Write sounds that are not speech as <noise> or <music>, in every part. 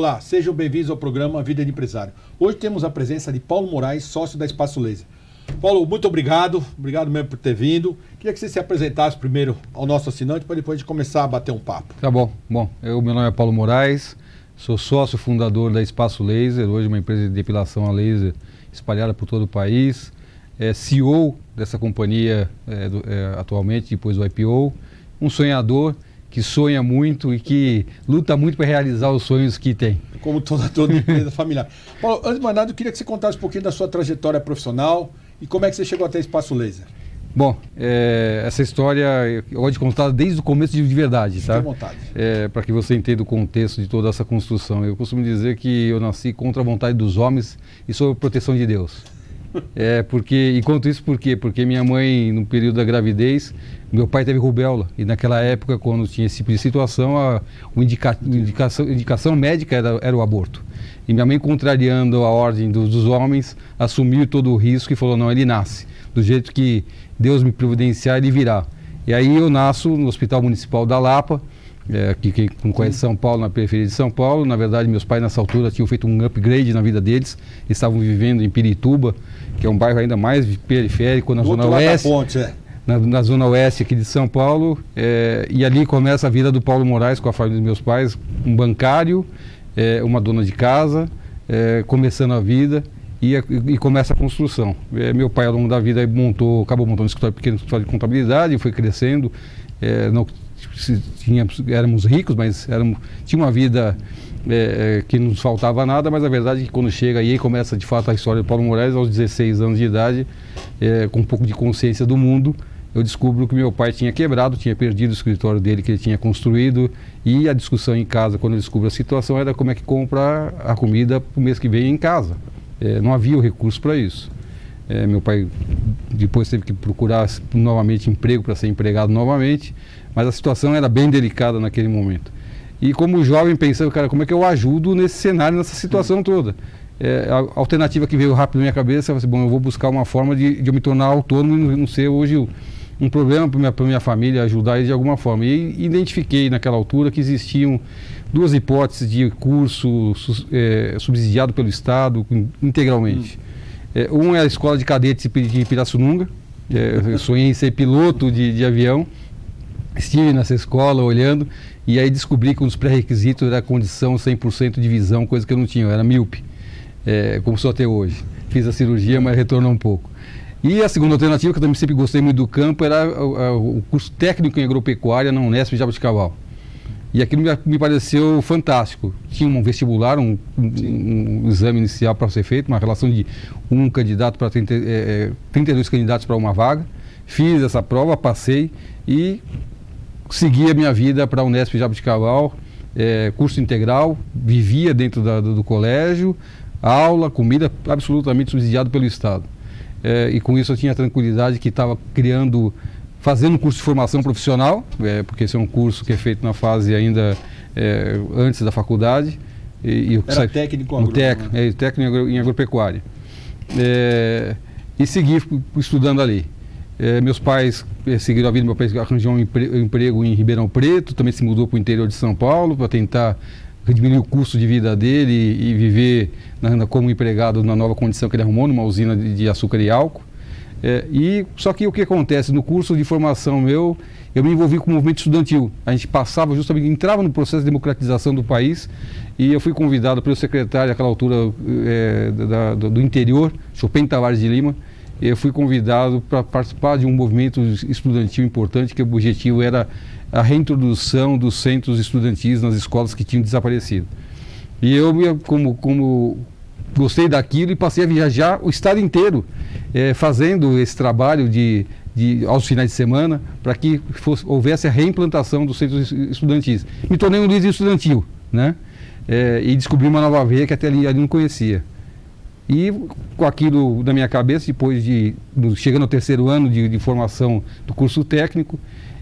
Olá, sejam bem-vindos ao programa Vida de Empresário. Hoje temos a presença de Paulo Moraes, sócio da Espaço Laser. Paulo, muito obrigado, obrigado mesmo por ter vindo. Queria que você se apresentasse primeiro ao nosso assinante para depois a gente começar a bater um papo. Tá bom. Bom, eu, meu nome é Paulo Moraes, sou sócio fundador da Espaço Laser, hoje uma empresa de depilação a laser espalhada por todo o país. É CEO dessa companhia é, do, é, atualmente, depois do IPO. Um sonhador que sonha muito e que luta muito para realizar os sonhos que tem. Como toda, toda empresa familiar. Paulo, antes de mais nada, eu queria que você contasse um pouquinho da sua trajetória profissional e como é que você chegou até Espaço Laser. Bom, é, essa história eu gosto de contar desde o começo de, de verdade, tá? vontade. É, para que você entenda o contexto de toda essa construção. Eu costumo dizer que eu nasci contra a vontade dos homens e sob a proteção de Deus. É, porque, enquanto isso, por quê? Porque minha mãe, no período da gravidez, meu pai teve rubéola. E naquela época, quando tinha esse tipo de situação, a, a indica, indicação, indicação médica era, era, o aborto. E minha mãe, contrariando a ordem dos, dos homens, assumiu todo o risco e falou: não, ele nasce. Do jeito que Deus me providenciar, ele virá. E aí eu nasço no Hospital Municipal da Lapa, é, que quem não conhece São Paulo, na periferia de São Paulo. Na verdade, meus pais nessa altura tinham feito um upgrade na vida deles, estavam vivendo em Pirituba, que é um bairro ainda mais periférico, na Do zona oeste. Ponte, é. na, na, zona oeste aqui de São Paulo. É, e ali começa a vida do Paulo Moraes com a família dos meus pais, um bancário, é, uma dona de casa, é, começando a vida. E, e, começa a construção. É, meu pai, ao longo da vida, montou, acabou montando um escritório, pequeno escritório de contabilidade, foi crescendo. É, não, tínhamos, éramos ricos, mas éramos, tinha uma vida é, é, que não nos faltava nada, mas a verdade é que quando chega aí começa de fato a história do Paulo Moraes, aos 16 anos de idade, é, com um pouco de consciência do mundo, eu descubro que meu pai tinha quebrado, tinha perdido o escritório dele que ele tinha construído e a discussão em casa, quando eu descubro a situação, era como é que compra a comida para o mês que vem em casa. É, não havia o recurso para isso. É, meu pai depois teve que procurar novamente emprego para ser empregado novamente, mas a situação era bem delicada naquele momento. E como jovem pensando, cara, como é que eu ajudo nesse cenário, nessa situação toda? É, a alternativa que veio rápido na minha cabeça, eu falei, bom, eu vou buscar uma forma de, de eu me tornar autônomo e não ser hoje um problema para minha, minha família, ajudar eles de alguma forma. E identifiquei naquela altura que existiam duas hipóteses de curso é, subsidiado pelo Estado integralmente. Hum. É, um é a escola de cadetes de Pirassununga. É, eu sonhei em ser piloto de, de, avião. Estive nessa escola olhando e aí descobri que um dos pré-requisitos era a condição 100% de visão, coisa que eu não tinha, eu era míope, é, como sou até hoje. Fiz a cirurgia, mas retornou um pouco. E a segunda alternativa, que eu também sempre gostei muito do campo, era o, o curso técnico em agropecuária na Unesp de Jabuticabal. E aquilo me, me, pareceu fantástico. Tinha um vestibular, um, um, um exame inicial para ser feito, uma relação de um candidato para 30, é, 32 candidatos para uma vaga. Fiz essa prova, passei e segui a minha vida para a Unesp Jabuticabal, é, curso integral, vivia dentro da, do, do, colégio, aula, comida absolutamente subsidiado pelo Estado. É, e com isso eu tinha a tranquilidade que estava criando fazendo um curso de formação profissional, é, porque esse é um curso que é feito na fase ainda é, antes da faculdade. E, e Era técnico agro, tec, né? é, técnico em agropecuária. É, e segui estudando ali. É, meus pais é, seguiram a vida, meu pai arranjou um emprego em Ribeirão Preto, também se mudou para o interior de São Paulo para tentar diminuir o custo de vida dele e, e viver na, como empregado na nova condição que ele arrumou, numa usina de, de açúcar e álcool. É, e só que o que acontece no curso de formação meu, eu me envolvi com o movimento estudantil. A gente passava justamente, entrava no processo de democratização do país e eu fui convidado pelo secretário naquela altura é, da, do, do, interior, Chopin Tavares de Lima. Eu fui convidado para participar de um movimento estudantil importante que o objetivo era a reintrodução dos centros estudantis nas escolas que tinham desaparecido. E eu, como, como gostei daquilo e passei a viajar o estado inteiro, é, fazendo esse trabalho de, de, aos finais de semana, para que fosse, houvesse a reimplantação dos centros estudantis. Me tornei um líder estudantil, né? É, e descobri uma nova veia que até ali, ali não conhecia. E com aquilo na minha cabeça, depois de, do, chegando ao terceiro ano de, de formação do curso técnico,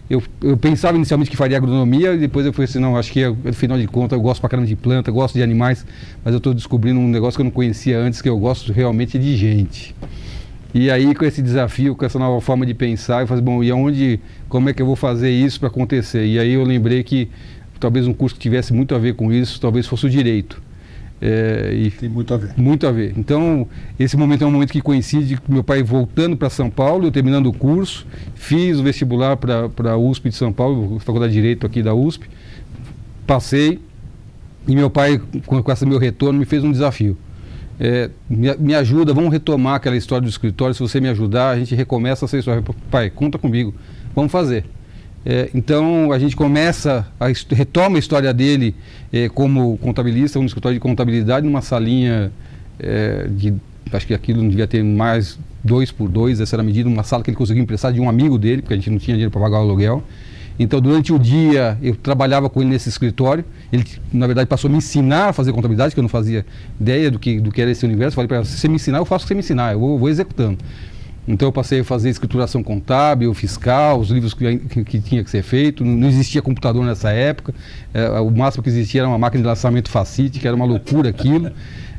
eu, eu, pensava inicialmente que faria agronomia e depois eu falei assim, não, acho que afinal de contas eu gosto pra caramba de planta, gosto de animais, mas eu estou descobrindo um negócio que eu não conhecia antes, que eu gosto realmente de gente. E aí com esse desafio, com essa nova forma de pensar, eu falei, bom, e aonde, como é que eu vou fazer isso para acontecer? E aí eu lembrei que talvez um curso que tivesse muito a ver com isso, talvez fosse o direito. É, e Tem muito a ver. Muito a ver. Então, esse momento é um momento que coincide com meu pai voltando para São Paulo, eu terminando o curso, fiz o vestibular para a USP de São Paulo, Faculdade de Direito aqui da USP, passei, e meu pai, com, com esse meu retorno, me fez um desafio. É, me, me, ajuda, vamos retomar aquela história do escritório, se você me ajudar, a gente recomeça essa história. Pai, conta comigo, vamos fazer. É, então a gente começa, a, retoma a história dele é, como contabilista, no escritório de contabilidade, numa salinha é, de, acho que aquilo não devia ter mais dois por dois, essa era a medida, uma sala que ele conseguiu emprestar de um amigo dele, porque a gente não tinha dinheiro para pagar o aluguel. Então, durante o dia, eu trabalhava com ele nesse escritório. Ele, na verdade, passou a me ensinar a fazer contabilidade, que eu não fazia ideia do que, do que era esse universo. Falei para ele: se você me ensinar, eu faço o que você me ensinar, eu vou, vou executando. Então eu passei a fazer escrituração contábil, fiscal, os livros que, que, que tinha que ser feito. Não, existia computador nessa época. É, o máximo que existia era uma máquina de lançamento Facite, que era uma loucura aquilo.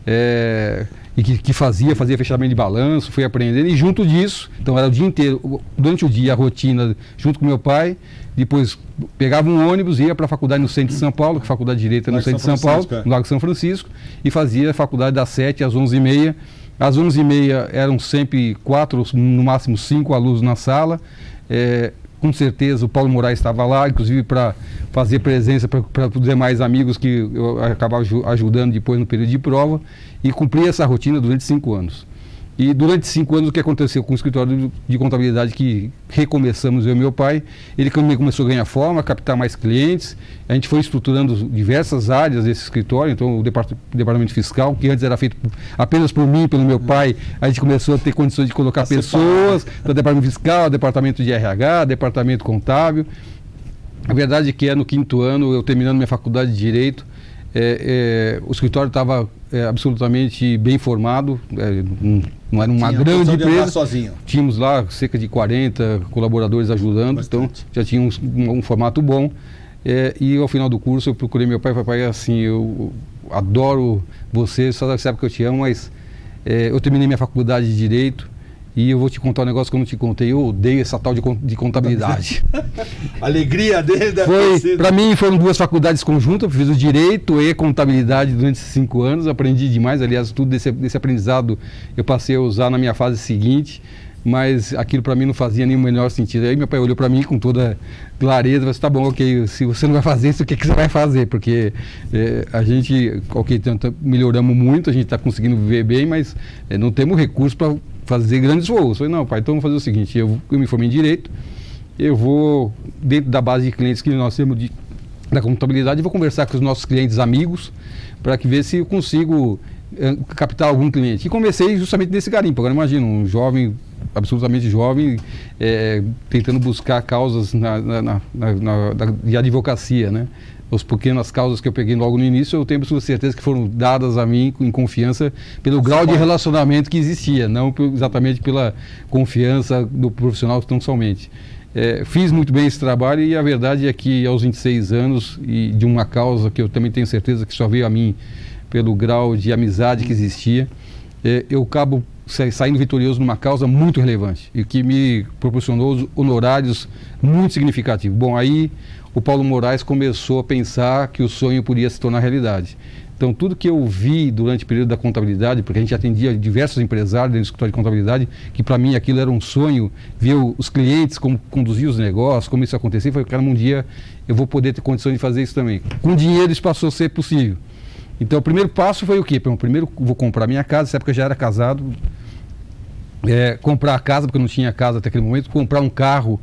É, e que, que, fazia, fazia fechamento de balanço, fui aprendendo. E junto disso, então era o dia inteiro, durante o dia, a rotina, junto com meu pai. Depois pegava um ônibus, ia para a faculdade no centro de São Paulo, que é a faculdade de Direito é no centro de São Paulo, é. no Lago São Francisco, e fazia a faculdade das 7 às 11h30 às 11h30 eram sempre quatro, no máximo cinco alunos na sala. É, com certeza o Paulo Moraes estava lá, inclusive para fazer presença para os demais amigos que eu acabava ajudando depois no período de prova. E cumprir essa rotina durante cinco anos. E durante cinco anos, o que aconteceu com o escritório de contabilidade que recomeçamos eu e meu pai, ele começou a ganhar forma, a captar mais clientes. A gente foi estruturando diversas áreas desse escritório, então o departamento fiscal, que antes era feito apenas por mim, pelo meu pai, a gente começou a ter condições de colocar pessoas, do departamento fiscal, departamento de RH, departamento contábil. A verdade é que é no quinto ano, eu terminando minha faculdade de Direito, é, é, o escritório estava é, absolutamente bem formado, é, não era uma Tinha grande empresa. Sozinho. Tínhamos lá cerca de 40 colaboradores ajudando, então Bastante. então já tinha um, um, um formato bom. É, e ao final do curso eu procurei meu pai e falei, assim, eu adoro você, só sabe que eu te amo, mas é, eu terminei minha faculdade de Direito, e eu vou te contar um negócio que eu não te contei. Eu odeio essa tal de, de contabilidade. <laughs> Alegria dele Foi, para mim foram duas faculdades conjuntas. Eu fiz o direito e contabilidade durante esses cinco anos. Aprendi demais. Aliás, tudo desse, desse aprendizado eu passei a usar na minha fase seguinte. Mas aquilo para mim não fazia nenhum menor sentido. Aí meu pai olhou para mim com toda clareza e falou assim, tá bom, ok, se você não vai fazer isso, o que, que você vai fazer? Porque é, a gente, ok, tanto melhoramos muito, a gente está conseguindo viver bem, mas é, não temos recursos para fazer grandes voos. Eu falei, não, pai, então vamos fazer o seguinte, eu, eu me formei em Direito, eu vou, dentro da base de clientes que nós temos de, da contabilidade, vou conversar com os nossos clientes amigos para que ver se eu consigo eh, captar algum cliente. E comecei justamente nesse garimpo. Agora imagina, um jovem, absolutamente jovem, eh, tentando buscar causas na, na, na, na, de advocacia, né? As pequenas causas que eu peguei logo no início, eu tenho certeza que foram dadas a mim em confiança pelo grau de relacionamento que existia, não exatamente pela confiança do profissional tão somente. É, fiz muito bem esse trabalho e a verdade é que aos 26 anos e de uma causa que eu também tenho certeza que só veio a mim pelo grau de amizade que existia, é, eu acabo saindo vitorioso numa causa muito relevante e que me proporcionou honorários muito significativos. Bom, aí o Paulo Moraes começou a pensar que o sonho podia se tornar realidade. Então, tudo que eu vi durante o período da contabilidade, porque a gente atendia diversos empresários dentro do escritório de contabilidade, que para mim aquilo era um sonho, ver os clientes, como conduzir os negócios, como isso acontecia, foi, cara, um dia eu vou poder ter condições de fazer isso também. Com dinheiro isso passou a ser possível. Então, o primeiro passo foi o quê? Primeiro, vou comprar minha casa, nessa época eu já era casado, é, comprar a casa, porque eu não tinha casa até aquele momento, comprar um carro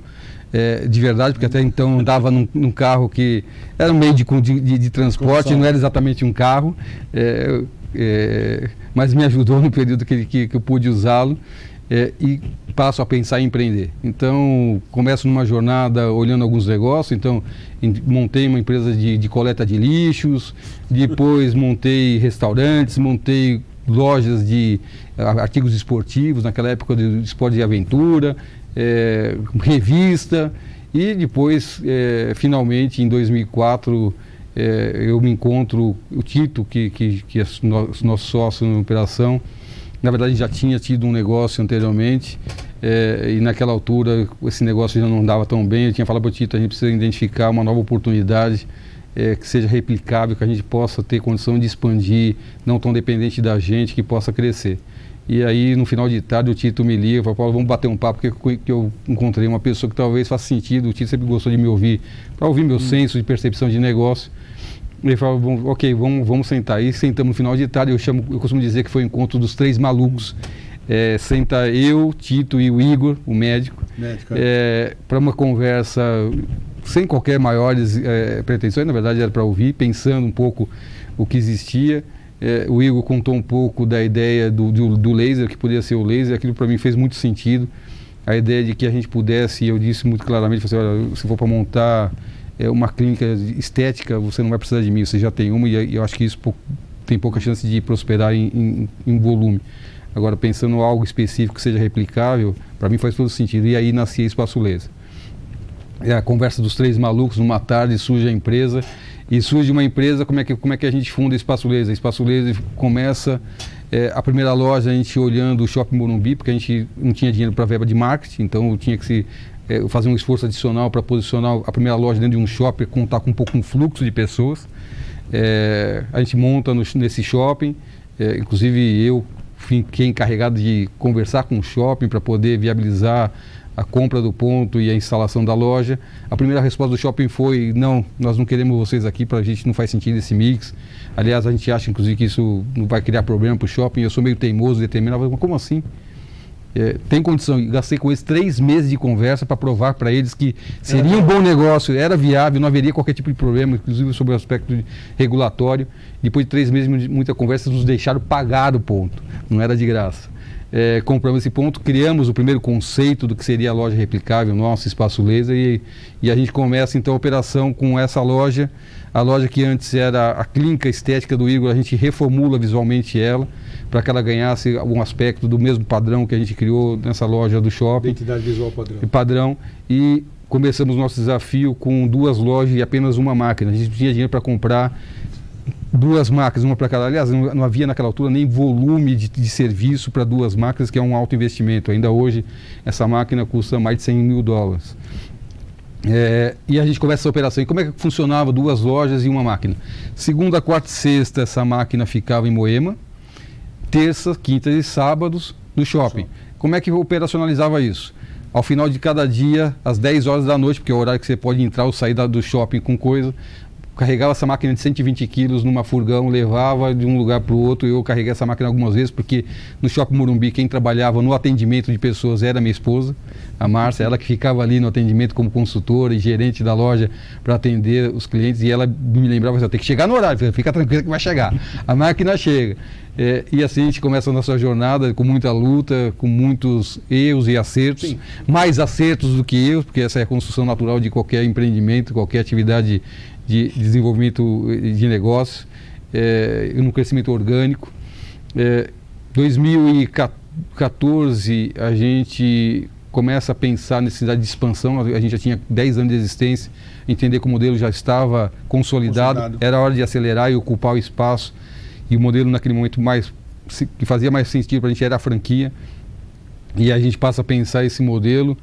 é, de verdade, porque até então andava num, num carro que era um meio de, de, de transporte, não era exatamente um carro, é, é, mas me ajudou no período que, que, que eu pude usá-lo. É, e passo a pensar em empreender. Então, começo numa jornada olhando alguns negócios. Então, montei uma empresa de, de, coleta de lixos, depois montei restaurantes, montei lojas de artigos esportivos, naquela época de esporte de aventura, é, revista e depois, é, finalmente, em 2004, é, eu me encontro, o Tito, que, que, que é nosso, sócio na operação, na verdade já tinha tido um negócio anteriormente é, e naquela altura esse negócio já não andava tão bem. Eu tinha falado para o Tito, a gente precisa identificar uma nova oportunidade é, que seja replicável, que a gente possa ter condição de expandir, não tão dependente da gente, que possa crescer. E aí, no final de tarde, o Tito me liga, fala, Paulo, vamos bater um papo, porque eu encontrei uma pessoa que talvez faça sentido, o Tito sempre gostou de me ouvir, para ouvir meu hum. senso de percepção de negócio. Ele falou, ok, vamos, vamos sentar. E sentamos no final de tarde, eu, chamo, eu costumo dizer que foi o encontro dos três malucos. É, senta eu, Tito e o Igor, o médico, médico é. é para uma conversa sem qualquer maiores é, pretensões, na verdade era para ouvir, pensando um pouco o que existia. É, o Igor contou um pouco da ideia do, do, do laser, que podia ser o laser, aquilo para mim fez muito sentido. A ideia de que a gente pudesse, eu disse muito claramente, assim, olha, se for para montar é, uma clínica estética, você não vai precisar de mim, você já tem uma, e eu acho que isso tem pouca chance de prosperar em, em, em volume. Agora, pensando em algo específico que seja replicável, para mim faz todo sentido. E aí nascia Espaço Laser. É a conversa dos três malucos, numa tarde surge a empresa e surge uma empresa, como é que, como é que a gente funda Espaço Laser? Espaço Laser começa é, a primeira loja, a gente olhando o Shopping Morumbi, porque a gente não tinha dinheiro para verba de marketing, então tinha que se é, fazer um esforço adicional para posicionar a primeira loja dentro de um shopping, contar com um pouco um fluxo de pessoas. É, a gente monta no, nesse shopping, é, inclusive eu fiquei encarregado de conversar com o shopping para poder viabilizar a compra do ponto e a instalação da loja. A primeira resposta do shopping foi: não, nós não queremos vocês aqui, para a gente não faz sentido esse mix. Aliás, a gente acha, inclusive, que isso não vai criar problema para o shopping. Eu sou meio teimoso, determinado, mas como assim? É, tem condição. Gastei com eles três meses de conversa para provar para eles que seria um bom negócio, era viável, não haveria qualquer tipo de problema, inclusive sobre o aspecto regulatório. Depois de três meses de muita conversa, nos deixaram pagar o ponto, não era de graça é, compramos esse ponto, criamos o primeiro conceito do que seria a loja replicável, nosso espaço laser, e, e a gente começa então a operação com essa loja. A loja que antes era a clínica estética do Igor, a gente reformula visualmente ela para que ela ganhasse algum aspecto do mesmo padrão que a gente criou nessa loja do shopping. Identidade visual padrão. Padrão. E começamos nosso desafio com duas lojas e apenas uma máquina. A gente tinha dinheiro para comprar duas máquinas, uma para cada. Aliás, não, não, havia naquela altura nem volume de, de serviço para duas máquinas, que é um alto investimento. Ainda hoje, essa máquina custa mais de 100 mil dólares. É, e a gente começa essa operação. E como é que funcionava duas lojas e uma máquina? Segunda, quarta e sexta, essa máquina ficava em Moema. Terça, quinta e sábados, no shopping. Como é que operacionalizava isso? Ao final de cada dia, às 10 horas da noite, porque é o horário que você pode entrar ou sair da, do shopping com coisa, carregava essa máquina de 120 quilos numa furgão, levava de um lugar para o outro. Eu carreguei essa máquina algumas vezes, porque no Shopping Morumbi, quem trabalhava no atendimento de pessoas era minha esposa, a Márcia, ela que ficava ali no atendimento como consultora e gerente da loja para atender os clientes. E ela me lembrava assim: tem que chegar no horário, fica tranquilo que vai chegar. A máquina chega. É, e assim a gente começa a nossa jornada com muita luta, com muitos erros e acertos, Sim. mais acertos do que erros, porque essa é a construção natural de qualquer empreendimento, qualquer atividade de desenvolvimento de negócio, é, no crescimento orgânico. É, 2014 a gente começa a pensar necessidade de expansão, a gente já tinha 10 anos de existência, entender que o modelo já estava consolidado, consolidado. era hora de acelerar e ocupar o espaço. E o modelo naquele momento mais que fazia mais sentido para a gente era a franquia. E a gente passa a pensar esse modelo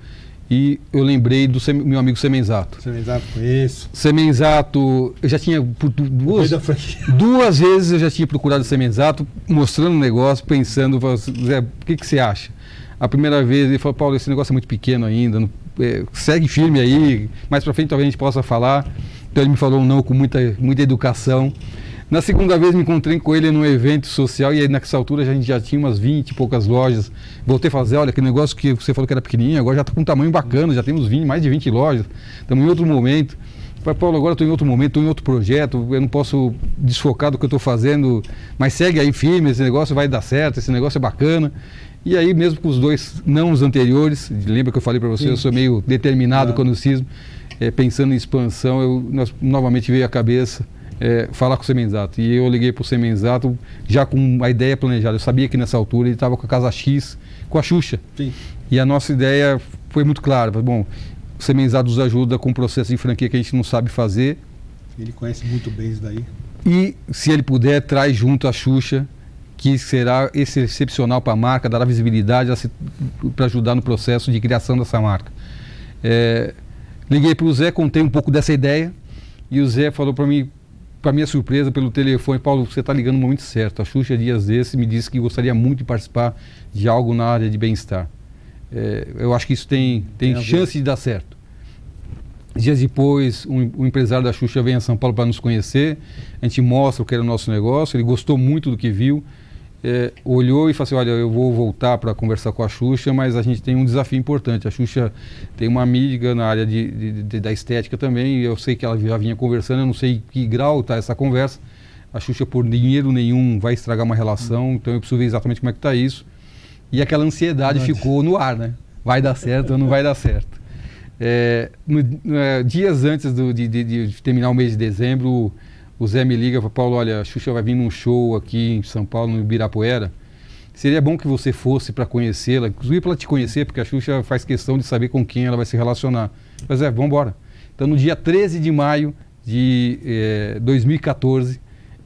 e eu lembrei do sem, meu amigo Semenzato. Semenzato, conheço. Semenzato, eu já tinha duas, duas vezes eu já tinha procurado o Semenzato, mostrando o negócio, pensando, Zé, o que, que você acha? A primeira vez ele falou, Paulo, esse negócio é muito pequeno ainda, não, é, segue firme aí, mais para frente talvez a gente possa falar. Então ele me falou um não com muita, muita educação. Na segunda vez me encontrei com ele num evento social e aí nessa altura a gente já tinha umas 20 e poucas lojas. Voltei a fazer, olha, aquele negócio que você falou que era pequenininho, agora já está com um tamanho bacana, já temos 20, mais de 20 lojas. Estamos em outro momento. Falei, Paulo, agora estou em outro momento, estou em outro projeto, eu não posso desfocar do que eu estou fazendo, mas segue aí firme, esse negócio vai dar certo, esse negócio é bacana. E aí, mesmo com os dois não os anteriores, lembra que eu falei para você, Sim. eu sou meio determinado claro. com o cismo, é, pensando em expansão, eu nós, novamente veio à cabeça é, falar com o Semenzato. E eu liguei para o Semenzato já com a ideia planejada. Eu sabia que nessa altura ele estava com a Casa X, com a Xuxa. Sim. E a nossa ideia foi muito clara. Bom, o Semenzato nos ajuda com um processo de franquia que a gente não sabe fazer. Ele conhece muito bem isso daí. E, se ele puder, traz junto a Xuxa, que será excepcional para a marca, dará visibilidade para ajudar no processo de criação dessa marca. É, liguei para o Zé, contei um pouco dessa ideia E o Zé falou para mim, para minha surpresa, pelo telefone, Paulo, você está ligando no momento certo. A Xuxa, dias desses, me disse que gostaria muito de participar de algo na área de bem-estar. É, eu acho que isso tem, tem, tem chance de dar certo. Dias depois, um, um, empresário da Xuxa vem a São Paulo para nos conhecer. A gente mostra o que era o nosso negócio. Ele gostou muito do que viu. É, olhou e falou assim: Olha, eu vou voltar para conversar com a Xuxa, mas a gente tem um desafio importante. A Xuxa tem uma amiga na área de, de, de, da estética também. E eu sei que ela já vinha conversando. Eu não sei que grau está essa conversa. A Xuxa, por dinheiro nenhum, vai estragar uma relação. Então eu preciso ver exatamente como é que está isso. E aquela ansiedade ficou no ar, né? Vai dar certo ou não vai dar certo. É, no, é, dias antes do, de, de, terminar o mês de dezembro, o Zé me liga e fala, Paulo, olha, a Xuxa vai vir num show aqui em São Paulo, no Ibirapuera. Seria bom que você fosse para conhecê-la, inclusive para te conhecer, porque a Xuxa faz questão de saber com quem ela vai se relacionar. Mas é, vamos embora. Então, no dia 13 de maio de é, 2014,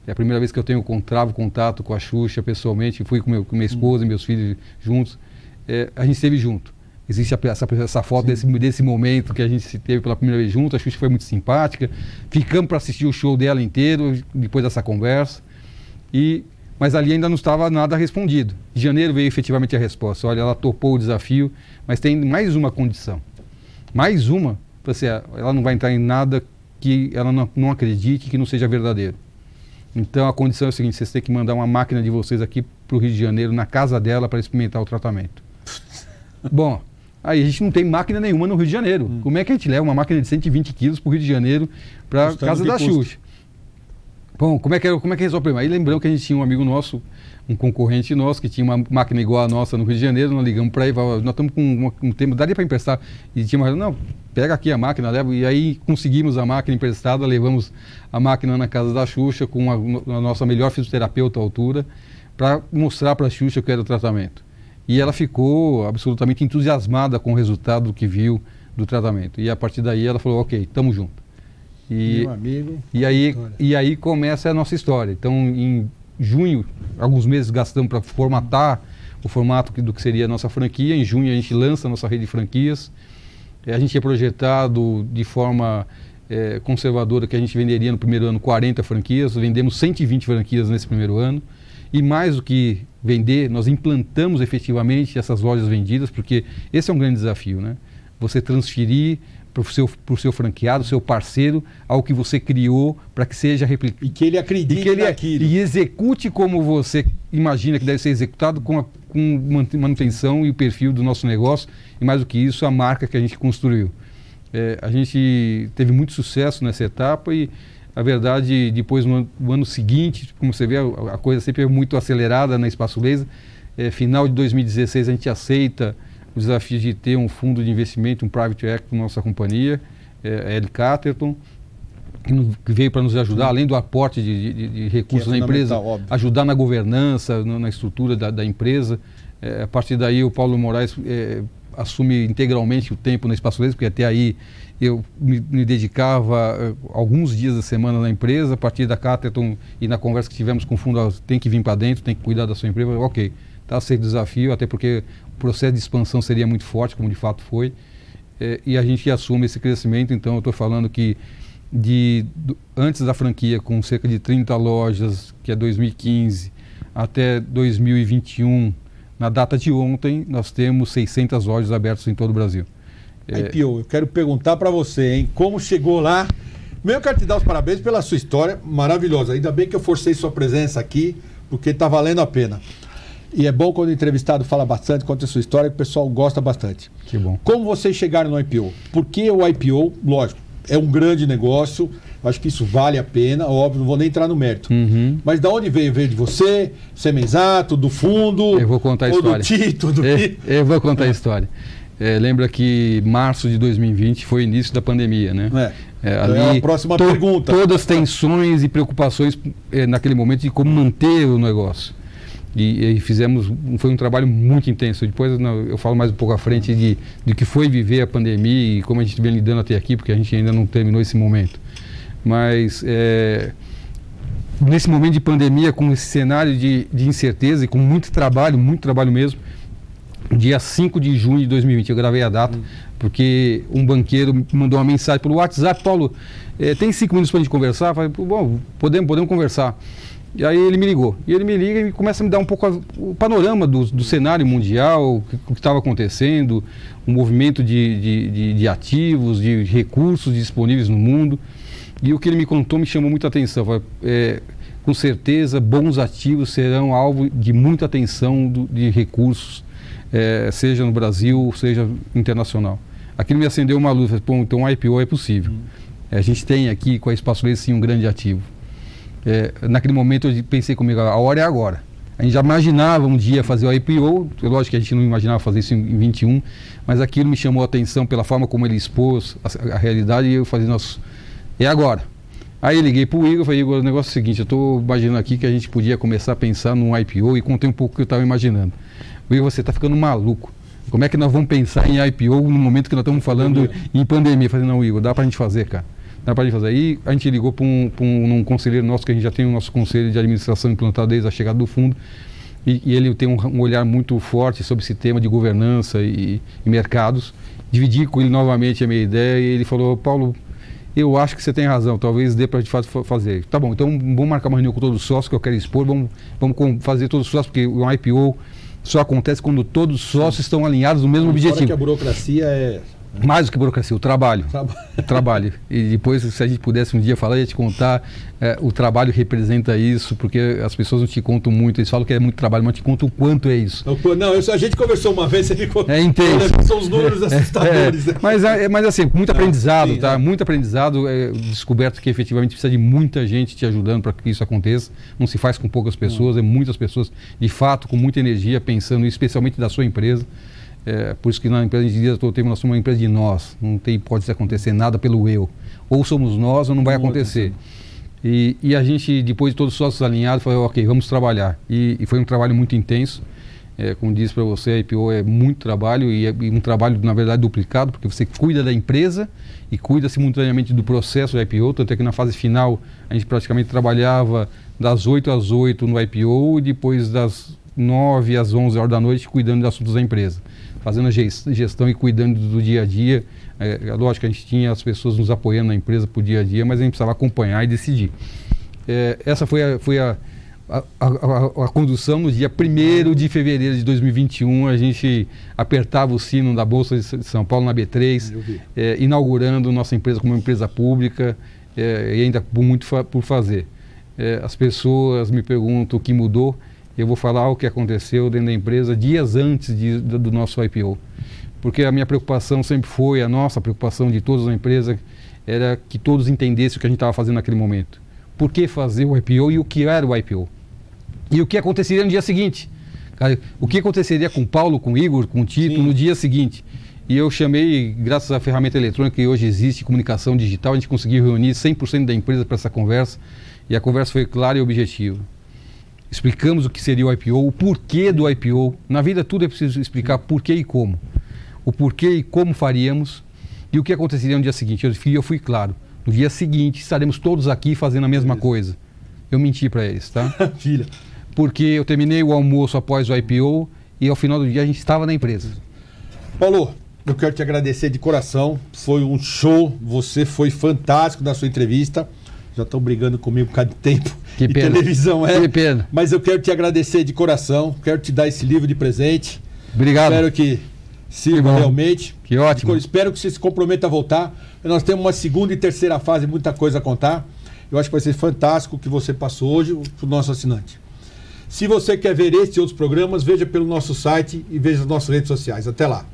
é a primeira vez que eu tenho contravo contato com a Xuxa pessoalmente, fui com, meu, com minha esposa e meus filhos juntos, é, a gente esteve junto. Existe essa, essa foto desse, desse momento que a gente teve pela primeira vez junto. A Xuxa foi muito simpática. Ficamos para assistir o show dela inteiro, depois dessa conversa. E, mas ali ainda não estava nada respondido. Em janeiro veio efetivamente a resposta. Olha, ela topou o desafio, mas tem mais uma condição. Mais uma, você, ela não vai entrar em nada que ela não, não acredite que não seja verdadeiro. Então a condição é a seguinte: vocês têm que mandar uma máquina de vocês aqui para o Rio de Janeiro, na casa dela, para experimentar o tratamento. <laughs> Bom, Aí a gente não tem máquina nenhuma no Rio de Janeiro. Hum. Como é que a gente leva uma máquina de 120 quilos para o Rio de Janeiro, para casa da custa. Xuxa? Bom, como é, que, como é que resolve o problema? Aí lembrou que a gente tinha um amigo nosso, um concorrente nosso, que tinha uma máquina igual a nossa no Rio de Janeiro, nós ligamos para ele, nós estamos com um, um tempo, daria para emprestar. E tinha uma, não, pega aqui a máquina, leva. E aí conseguimos a máquina emprestada, levamos a máquina na casa da Xuxa com a, a nossa melhor fisioterapeuta à altura, para mostrar para a Xuxa o que era o tratamento. E ela ficou absolutamente entusiasmada com o resultado que viu do tratamento. E a partir daí ela falou, ok, estamos juntos. E, Meu amigo. E aí, e aí começa a nossa história. Então, em junho, alguns meses gastamos para formatar o formato do que seria a nossa franquia. Em junho a gente lança a nossa rede de franquias. A gente tinha projetado de forma é, conservadora que a gente venderia no primeiro ano 40 franquias. Vendemos 120 franquias nesse primeiro ano. E mais do que vender, nós implantamos efetivamente essas lojas vendidas, porque esse é um grande desafio, né? Você transferir para o seu, pro seu franqueado, seu parceiro, ao que você criou para que seja replicado. E que ele acredite e que ele, naquilo. E execute como você imagina que deve ser executado com, a, com manutenção e o perfil do nosso negócio. E mais do que isso, a marca que a gente construiu. É, a gente teve muito sucesso nessa etapa e a verdade, depois no ano, no ano seguinte, como você vê, a, a, coisa sempre é muito acelerada na Espaço Laser. É, final de 2016 a gente aceita o desafio de ter um fundo de investimento, um private equity na nossa companhia, é, a Ed Catterton, que, que veio para nos ajudar, além do aporte de, de, de recursos é na empresa, óbvio. ajudar na governança, na, na estrutura da, da empresa. É, a partir daí o Paulo Moraes é, assume integralmente o tempo na Espaço Laser, porque até aí eu me, me, dedicava uh, alguns dias da semana na empresa, a partir da Cateton e na conversa que tivemos com o fundo, tem que vir para dentro, tem que cuidar da sua empresa, ok, está ser desafio, até porque o processo de expansão seria muito forte, como de fato foi, é, e a gente assume esse crescimento, então eu estou falando que de, do, antes da franquia, com cerca de 30 lojas, que é 2015, até 2021, na data de ontem, nós temos 600 lojas abertas em todo o Brasil. É... IPO, eu quero perguntar para você, hein? Como chegou lá? Primeiro, eu quero te dar os parabéns pela sua história maravilhosa. Ainda bem que eu forcei sua presença aqui, porque está valendo a pena. E é bom quando o entrevistado fala bastante, conta a sua história, que o pessoal gosta bastante. Que bom. Como vocês chegaram no IPO? Por que o IPO? Lógico, é um grande negócio, acho que isso vale a pena, óbvio, não vou nem entrar no mérito. Uhum. Mas da onde veio? Veio de você, Semenzato, do fundo? Eu vou contar a história. do Tito, do é, Eu vou contar a história. É, lembra que março de 2020 foi o início da pandemia, né? É, é ali, é a próxima to pergunta. Todas as tensões e preocupações é, naquele momento de como manter o negócio. E, e, fizemos, foi um trabalho muito intenso. Depois eu falo mais um pouco à frente de, de que foi viver a pandemia e como a gente vem lidando até aqui, porque a gente ainda não terminou esse momento. Mas é, nesse momento de pandemia, com esse cenário de, de incerteza e com muito trabalho, muito trabalho mesmo, dia 5 de junho de 2020. Eu gravei a data, hum. porque um banqueiro me mandou uma mensagem pelo WhatsApp, Paulo, é, tem cinco minutos para a gente conversar? Eu falei, bom, podemos, podemos conversar. E aí ele me ligou. E ele me liga e começa a me dar um pouco a, o panorama do, do cenário mundial, o que estava acontecendo, o movimento de, de, de, de, ativos, de recursos disponíveis no mundo. E o que ele me contou me chamou muita atenção. Falei, é, com certeza, bons ativos serão alvo de muita atenção do, de recursos, é, seja no Brasil, seja internacional. Aquilo me acendeu uma luz. Falei, então o IPO é possível. Uhum. a gente tem aqui com a Espaço Leite sim um grande ativo. É, naquele momento eu pensei comigo, a hora é agora. A gente já imaginava um dia fazer o IPO, lógico que a gente não imaginava fazer isso em, em 21, mas aquilo me chamou a atenção pela forma como ele expôs a, a realidade e eu falei, nossa, é agora. Aí liguei para o Igor, falei, Igor, o negócio é o seguinte, eu estou imaginando aqui que a gente podia começar a pensar num IPO e contei um pouco o que eu estava imaginando. O Igor, você está ficando maluco. Como é que nós vamos pensar em IPO no momento que nós estamos falando em pandemia? Eu falei, não, Igor, dá para a gente fazer, cara dá para fazer. Aí a gente ligou para um, um, um, conselheiro nosso, que a gente já tem o nosso conselho de administração implantado desde a chegada do fundo, e, e ele tem um, um, olhar muito forte sobre esse tema de governança e, e mercados. Dividi com ele novamente a minha ideia e ele falou, Paulo, eu acho que você tem razão, talvez dê para de fato fazer. Tá bom, então vamos marcar uma reunião com todos os sócios que eu quero expor, vamos, vamos fazer todos os sócios, porque o IPO só acontece quando todos os sócios estão alinhados no mesmo objetivo. que a burocracia é mais do que burocracia, o trabalho. o trabalho. E depois, se a gente pudesse um dia falar, ia te contar, é, o trabalho representa isso, porque as pessoas não te contam muito, eles falam que é muito trabalho, mas te contam o quanto é isso. Não, eu, a gente conversou uma vez, você me contou. É intenso. <laughs> São os números <laughs> é, assustadores. É, mas, é, mas assim, muito aprendizado, sim, tá? É. Muito aprendizado, é, descoberto que efetivamente precisa de muita gente te ajudando para que isso aconteça. Não se faz com poucas pessoas, é muitas pessoas, de fato, com muita energia, pensando, especialmente da sua empresa. É, por isso que na empresa de dias todo tempo nós somos uma empresa de nós. Não tem, pode acontecer nada pelo eu. Ou somos nós ou não vai acontecer. E, e, a gente, depois de todos os sócios alinhados, falou, ok, vamos trabalhar. E, e foi um trabalho muito intenso. É, como disse para você, a IPO é muito trabalho e, é, um trabalho, na verdade, duplicado, porque você cuida da empresa e cuida simultaneamente do processo do IPO. Tanto é que na fase final a gente praticamente trabalhava das 8 às 8 no IPO e depois das 9 às 11 horas da noite cuidando de assuntos da empresa fazendo a gestão e cuidando do dia a dia. É, é, lógico que a gente tinha as pessoas nos apoiando na empresa para o dia a dia, mas a gente precisava acompanhar e decidir. É, essa foi a, foi a, a, a, a condução no dia 1 de fevereiro de 2021. A gente apertava o sino da Bolsa de São Paulo na B3, é, inaugurando nossa empresa como uma empresa pública é, e ainda por muito fa por fazer. É, as pessoas me perguntam o que mudou eu vou falar o que aconteceu dentro da empresa dias antes de, do, do nosso IPO. Porque a minha preocupação sempre foi, a nossa preocupação de todas as empresas, era que todos entendessem o que a gente estava fazendo naquele momento. Por que fazer o IPO e o que era o IPO. E o que aconteceria no dia seguinte. O que aconteceria com o Paulo, com o Igor, com o Tito Sim. no dia seguinte. E eu chamei, graças à ferramenta eletrônica que hoje existe, comunicação digital, a gente conseguiu reunir 100% da empresa para essa conversa. E a conversa foi clara e objetiva explicamos o que seria o IPO, o porquê do IPO. Na vida tudo é preciso explicar porquê e como. O porquê e como faríamos e o que aconteceria no dia seguinte. Eu fui, eu fui claro. No dia seguinte estaremos todos aqui fazendo a mesma coisa. Eu menti para eles, tá? <laughs> Filha. Porque eu terminei o almoço após o IPO e ao final do dia a gente estava na empresa. Paulo, eu quero te agradecer de coração. Foi um show. Você foi fantástico na sua entrevista já estão brigando comigo por causa de tempo. Que e pena. televisão é. Que pena. Mas eu quero te agradecer de coração, quero te dar esse livro de presente. Obrigado. Espero que sirva que realmente. Que ótimo. Espero que você se comprometa a voltar. Nós temos uma segunda e terceira fase, muita coisa a contar. Eu acho que vai ser fantástico o que você passou hoje para o nosso assinante. Se você quer ver este e outros programas, veja pelo nosso site e veja as nossas redes sociais. Até lá.